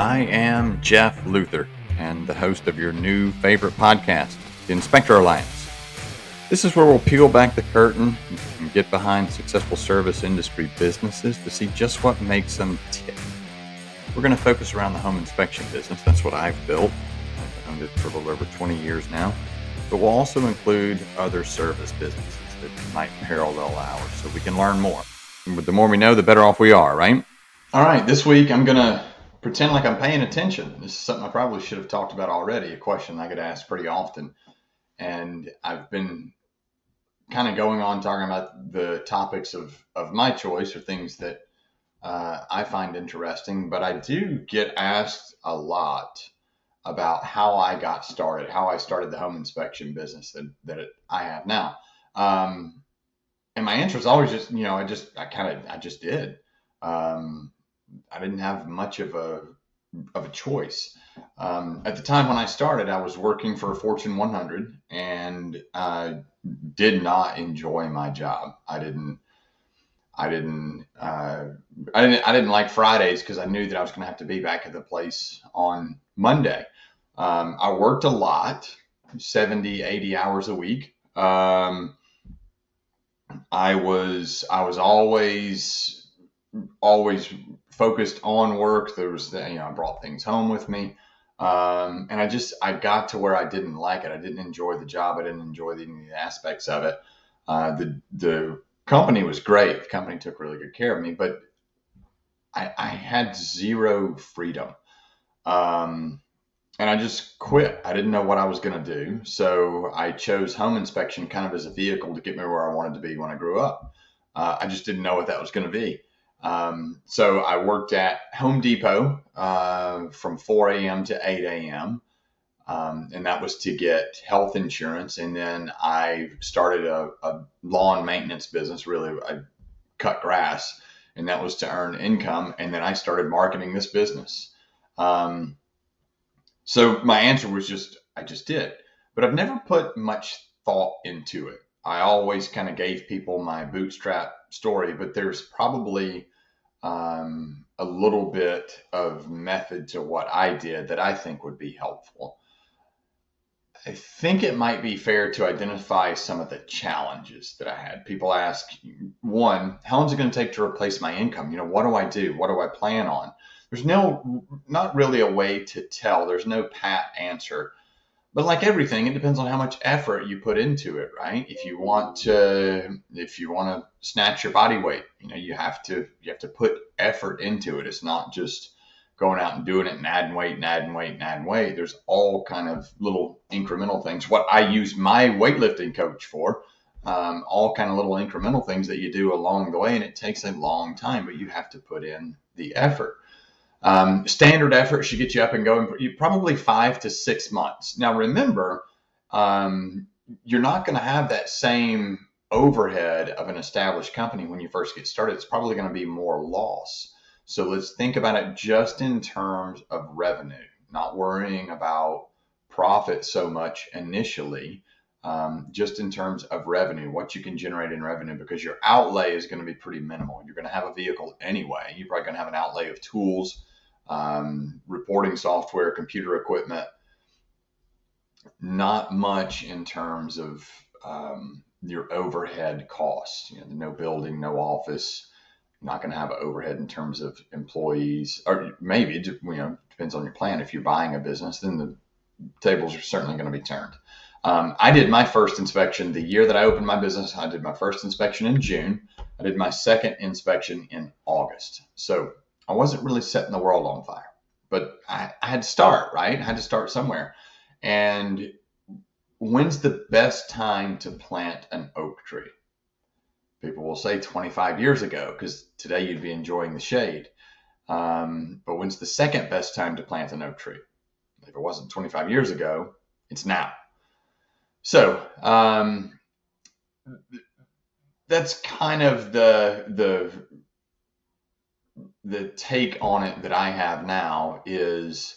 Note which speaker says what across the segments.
Speaker 1: I am Jeff Luther and the host of your new favorite podcast, the Inspector Alliance. This is where we'll peel back the curtain and get behind successful service industry businesses to see just what makes them tick. We're going to focus around the home inspection business. That's what I've built. I've owned it for a little over 20 years now. But we'll also include other service businesses that might parallel ours so we can learn more. And the more we know, the better off we are, right? All right, this week I'm going to pretend like I'm paying attention. This is something I probably should have talked about already, a question I get asked pretty often. And I've been kind of going on talking about the topics of, of my choice or things that uh, I find interesting, but I do get asked a lot about how I got started, how I started the home inspection business that, that it, I have now. Um, and my answer is always just, you know, I just, I kind of, I just did. Um, I didn't have much of a, of a choice. Um, at the time when I started, I was working for a Fortune 100 and I did not enjoy my job. I didn't, I didn't, uh, I didn't, I didn't like Fridays because I knew that I was going to have to be back at the place on Monday. Um, I worked a lot, 70, 80 hours a week. Um, I was, I was always, always focused on work. There was, you know, I brought things home with me. Um, and I just, I got to where I didn't like it. I didn't enjoy the job. I didn't enjoy the, the aspects of it. Uh, the, the company was great. The company took really good care of me, but I, I had zero freedom. Um, and I just quit. I didn't know what I was going to do. So I chose home inspection kind of as a vehicle to get me where I wanted to be when I grew up. Uh, I just didn't know what that was going to be. Um, so I worked at Home Depot uh, from 4 a.m. to 8 a.m. Um, and that was to get health insurance. And then I started a, a lawn maintenance business. Really, I cut grass, and that was to earn income. And then I started marketing this business. Um, so my answer was just I just did, but I've never put much thought into it. I always kind of gave people my bootstrap story, but there's probably um, a little bit of method to what I did that I think would be helpful. I think it might be fair to identify some of the challenges that I had. People ask, one, how long is it going to take to replace my income? You know, what do I do? What do I plan on? There's no, not really a way to tell. There's no pat answer. But like everything, it depends on how much effort you put into it, right? If you want to, if you want to snatch your body weight, you know, you have to, you have to put effort into it. It's not just, going out and doing it and adding weight and adding weight and adding weight. There's all kind of little incremental things. What I use my weightlifting coach for, um, all kind of little incremental things that you do along the way, and it takes a long time, but you have to put in the effort. Um, standard effort should get you up and going probably five to six months. Now, remember, um, you're not going to have that same overhead of an established company when you first get started. It's probably going to be more loss. So let's think about it just in terms of revenue, not worrying about profit so much initially, um, just in terms of revenue, what you can generate in revenue, because your outlay is going to be pretty minimal. You're going to have a vehicle anyway. You're probably going to have an outlay of tools, um, reporting software, computer equipment, not much in terms of um, your overhead costs. You know, no building, no office not going to have an overhead in terms of employees, or maybe you know depends on your plan. If you're buying a business, then the tables are certainly going to be turned. Um, I did my first inspection the year that I opened my business. I did my first inspection in June. I did my second inspection in August. So I wasn't really setting the world on fire, but I, I had to start, right? I had to start somewhere. And when's the best time to plant an oak tree? people will say 25 years ago because today you'd be enjoying the shade. Um, but when's the second best time to plant an oak tree? If it wasn't 25 years ago, it's now. So um, that's kind of the the the take on it that I have now is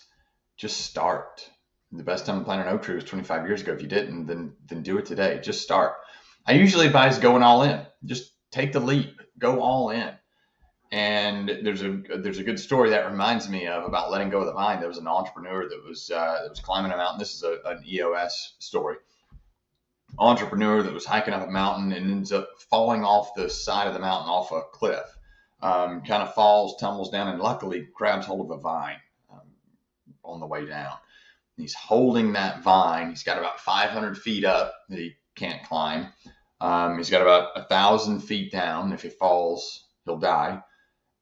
Speaker 1: just start. The best time to plant an oak tree was 25 years ago. If you didn't, then then do it today. Just start. I usually advise going all in. Just take the leap, go all in. And there's a there's a good story that reminds me of about letting go of the vine. There was an entrepreneur that was uh, that was climbing a mountain. This is a, an EOS story. Entrepreneur that was hiking up a mountain and ends up falling off the side of the mountain off a cliff. Um, kind of falls, tumbles down, and luckily grabs hold of a vine um, on the way down. He's holding that vine. He's got about 500 feet up that he can't climb. Um, he's got about a thousand feet down. If he falls, he'll die.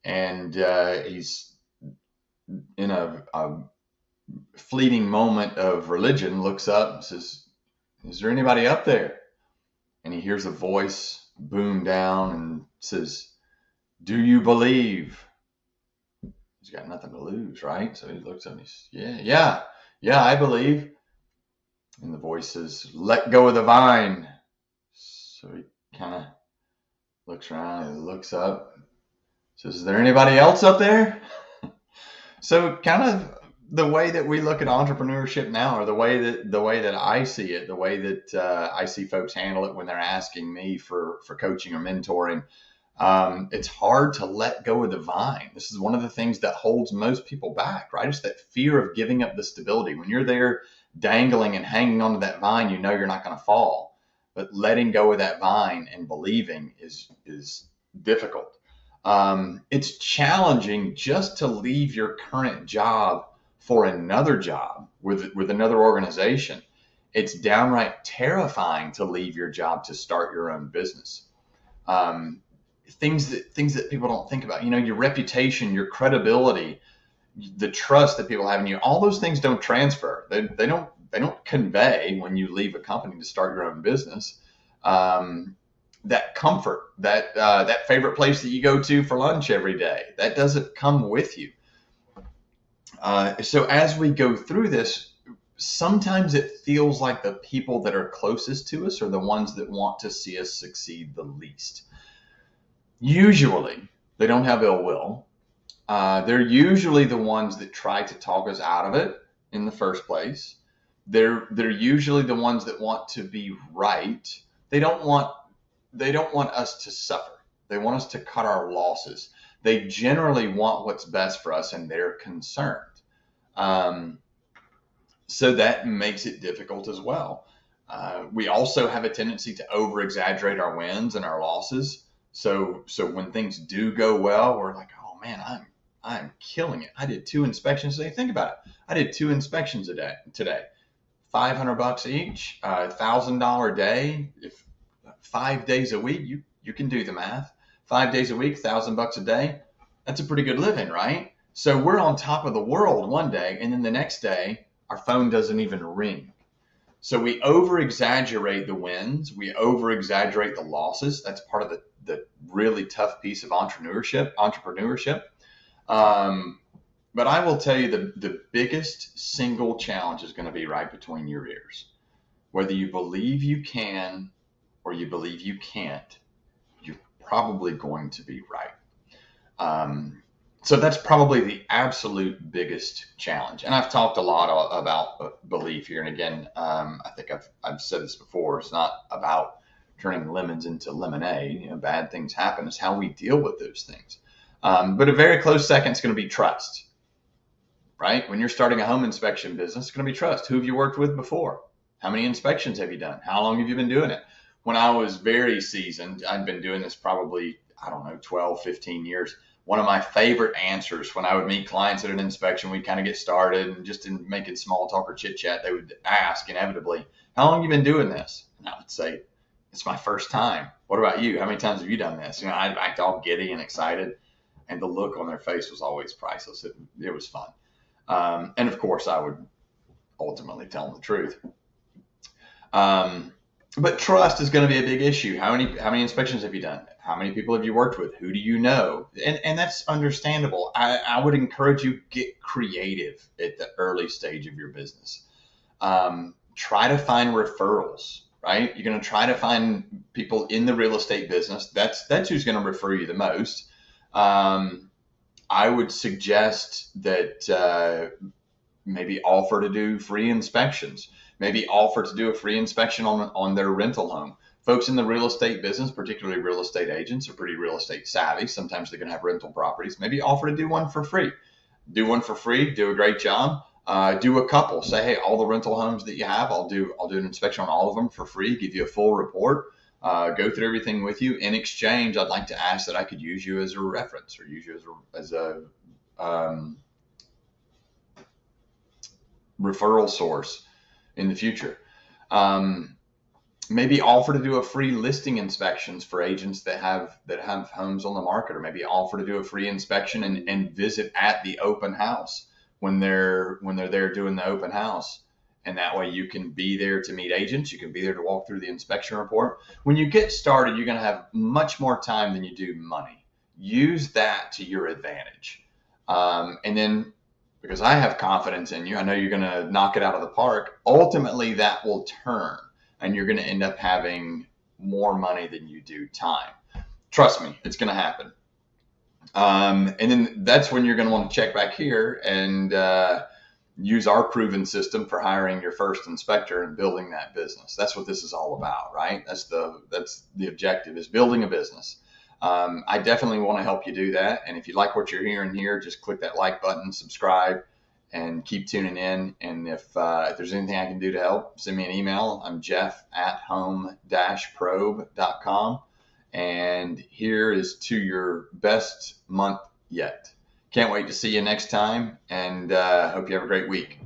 Speaker 1: And uh, he's in a, a, fleeting moment of religion, looks up and says, Is there anybody up there? And he hears a voice boom down and says, Do you believe? He's got nothing to lose, right? So he looks and he's, Yeah, yeah, yeah, I believe. And the voice says, Let go of the vine. So he kind of looks around and looks up. Says, Is there anybody else up there? so kind of the way that we look at entrepreneurship now, or the way that the way that I see it, the way that uh, I see folks handle it when they're asking me for for coaching or mentoring, um, it's hard to let go of the vine. This is one of the things that holds most people back, right? It's that fear of giving up the stability. When you're there dangling and hanging onto that vine, you know you're not going to fall. But letting go of that vine and believing is is difficult. Um, it's challenging just to leave your current job for another job with with another organization. It's downright terrifying to leave your job to start your own business. Um, things that things that people don't think about. You know, your reputation, your credibility, the trust that people have in you. All those things don't transfer. They, they don't they don't convey when you leave a company to start your own business. Um, that comfort, that uh, that favorite place that you go to for lunch every day, that doesn't come with you. Uh, so as we go through this, sometimes it feels like the people that are closest to us are the ones that want to see us succeed the least. Usually, they don't have ill will. Uh, they're usually the ones that try to talk us out of it in the first place. They're they're usually the ones that want to be right. They don't want they don't want us to suffer. They want us to cut our losses. They generally want what's best for us, and they're concerned. Um, so that makes it difficult as well. Uh, we also have a tendency to over exaggerate our wins and our losses. So so when things do go well, we're like, oh man, I'm I'm killing it. I did two inspections today. Think about it. I did two inspections a day today. 500 bucks each, thousand dollar day. If five days a week, you, you can do the math. Five days a week, thousand bucks a day. That's a pretty good living, right? So we're on top of the world one day, and then the next day, our phone doesn't even ring. So we over exaggerate the wins, we over exaggerate the losses. That's part of the, the really tough piece of entrepreneurship. Entrepreneurship. Um, but I will tell you the, the biggest single challenge is going to be right between your ears. Whether you believe you can or you believe you can't, you're probably going to be right. Um, so that's probably the absolute biggest challenge. And I've talked a lot about belief here. And again, um, I think I've, I've said this before. It's not about turning lemons into lemonade. You know, bad things happen. It's how we deal with those things. Um, but a very close second is going to be trust, right? When you're starting a home inspection business, it's going to be trust. Who have you worked with before? How many inspections have you done? How long have you been doing it? When I was very seasoned, I'd been doing this probably, I don't know, 12, 15 years one of my favorite answers when I would meet clients at an inspection, we'd kind of get started and just in making small talk or chit chat, they would ask inevitably, How long you been doing this? And I would say, It's my first time. What about you? How many times have you done this? You know, I'd act all giddy and excited. And the look on their face was always priceless. It, it was fun. Um, and of course, I would ultimately tell them the truth. Um, but trust is going to be a big issue. How many how many inspections have you done? How many people have you worked with? Who do you know? And and that's understandable. I, I would encourage you get creative at the early stage of your business. Um, try to find referrals. Right, you're going to try to find people in the real estate business. That's that's who's going to refer you the most. Um, I would suggest that uh, maybe offer to do free inspections maybe offer to do a free inspection on, on their rental home. Folks in the real estate business, particularly real estate agents, are pretty real estate savvy. Sometimes they're going to have rental properties. Maybe offer to do one for free. Do one for free. Do a great job. Uh, do a couple. Say, hey, all the rental homes that you have, I'll do. I'll do an inspection on all of them for free. Give you a full report. Uh, go through everything with you. In exchange, I'd like to ask that I could use you as a reference or use you as a, as a um, referral source in the future. Um, maybe offer to do a free listing inspections for agents that have that have homes on the market, or maybe offer to do a free inspection and, and visit at the open house when they're when they're there doing the open house. And that way you can be there to meet agents. You can be there to walk through the inspection report. When you get started, you're going to have much more time than you do money. Use that to your advantage. Um, and then because I have confidence in you, I know you're going to knock it out of the park. Ultimately, that will turn and you're going to end up having more money than you do time. Trust me, it's going to happen. Um, and then that's when you're going to want to check back here and uh, use our proven system for hiring your first inspector and building that business. That's what this is all about, right? That's the that's the objective is building a business. Um, I definitely want to help you do that. And if you like what you're hearing here, just click that like button, subscribe, and keep tuning in. And if, uh, if there's anything I can do to help, send me an email. I'm Jeff at home probe.com. And here is to your best month yet. Can't wait to see you next time and uh, hope you have a great week.